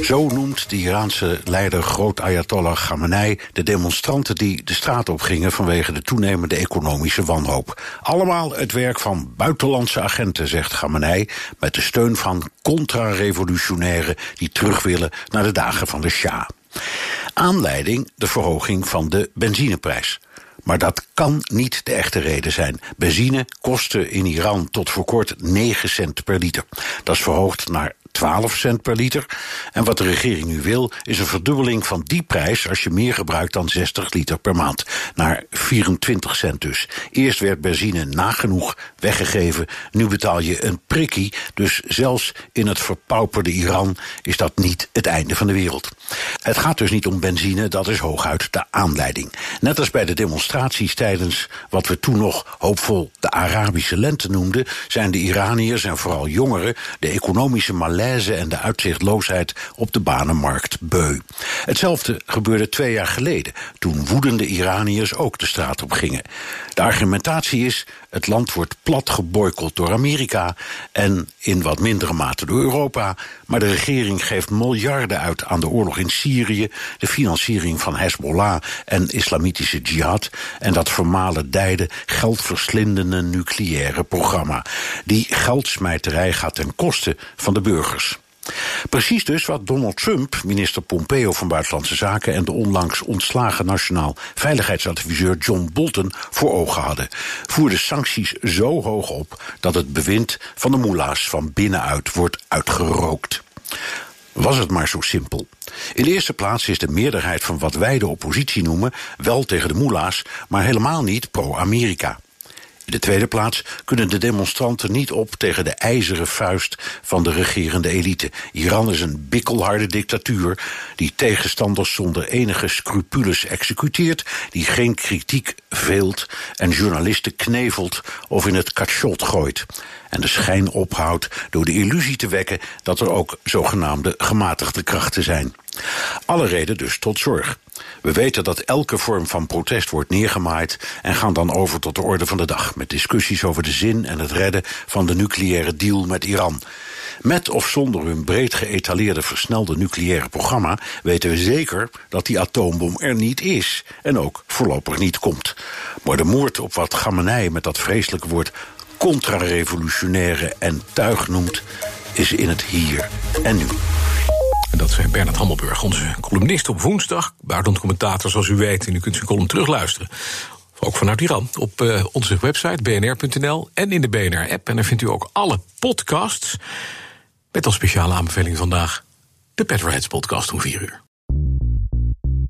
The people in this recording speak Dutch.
Zo noemt de Iraanse leider groot Ayatollah Khamenei de demonstranten die de straat op gingen vanwege de toenemende economische wanhoop. Allemaal het werk van buitenlandse agenten, zegt Khamenei, met de steun van contra-revolutionairen die terug willen naar de dagen van de Shah. Aanleiding de verhoging van de benzineprijs. Maar dat kan niet de echte reden zijn. Benzine kostte in Iran tot voor kort 9 cent per liter. Dat is verhoogd naar 12 cent per liter. En wat de regering nu wil, is een verdubbeling van die prijs als je meer gebruikt dan 60 liter per maand. Naar 24 cent dus. Eerst werd benzine nagenoeg weggegeven. Nu betaal je een prikkie. Dus zelfs in het verpauperde Iran is dat niet het einde van de wereld. Het gaat dus niet om benzine, dat is hooguit de aanleiding. Net als bij de demonstraties tijdens wat we toen nog hoopvol de Arabische lente noemden, zijn de Iraniërs en vooral jongeren de economische malaise en de uitzichtloosheid op de banenmarkt beu. Hetzelfde gebeurde twee jaar geleden, toen woedende Iraniërs ook de straat op gingen. De argumentatie is: het land wordt plat door Amerika en in wat mindere mate door Europa, maar de regering geeft miljarden uit aan de oorlog in Syrië, de financiering van Hezbollah en islamitische jihad en dat vermalendijde geldverslindende nucleaire programma. Die geldsmijterij gaat ten koste van de Precies dus wat Donald Trump, minister Pompeo van Buitenlandse Zaken en de onlangs ontslagen nationaal veiligheidsadviseur John Bolton voor ogen hadden. Voerde sancties zo hoog op dat het bewind van de moela's van binnenuit wordt uitgerookt. Was het maar zo simpel. In de eerste plaats is de meerderheid van wat wij de oppositie noemen wel tegen de moela's, maar helemaal niet pro-Amerika. In de tweede plaats kunnen de demonstranten niet op tegen de ijzeren vuist van de regerende elite. Iran is een bikkelharde dictatuur die tegenstanders zonder enige scrupules executeert, die geen kritiek veelt en journalisten knevelt of in het kachot gooit. En de schijn ophoudt door de illusie te wekken dat er ook zogenaamde gematigde krachten zijn. Alle reden dus tot zorg. We weten dat elke vorm van protest wordt neergemaaid en gaan dan over tot de orde van de dag met discussies over de zin en het redden van de nucleaire deal met Iran. Met of zonder hun breed geëtaleerde versnelde nucleaire programma weten we zeker dat die atoombom er niet is en ook voorlopig niet komt. Maar de moord op wat Gamenei met dat vreselijke woord contra-revolutionaire en tuig noemt, is in het hier en nu. En dat is Bernard Hammelburg, onze columnist op woensdag. Buitenlandcommentator, zoals u weet. En u kunt zijn column terugluisteren. Ook vanuit Iran. Op uh, onze website bnr.nl en in de BNR-app. En daar vindt u ook alle podcasts. Met als speciale aanbeveling vandaag de Petroheads podcast om 4 uur.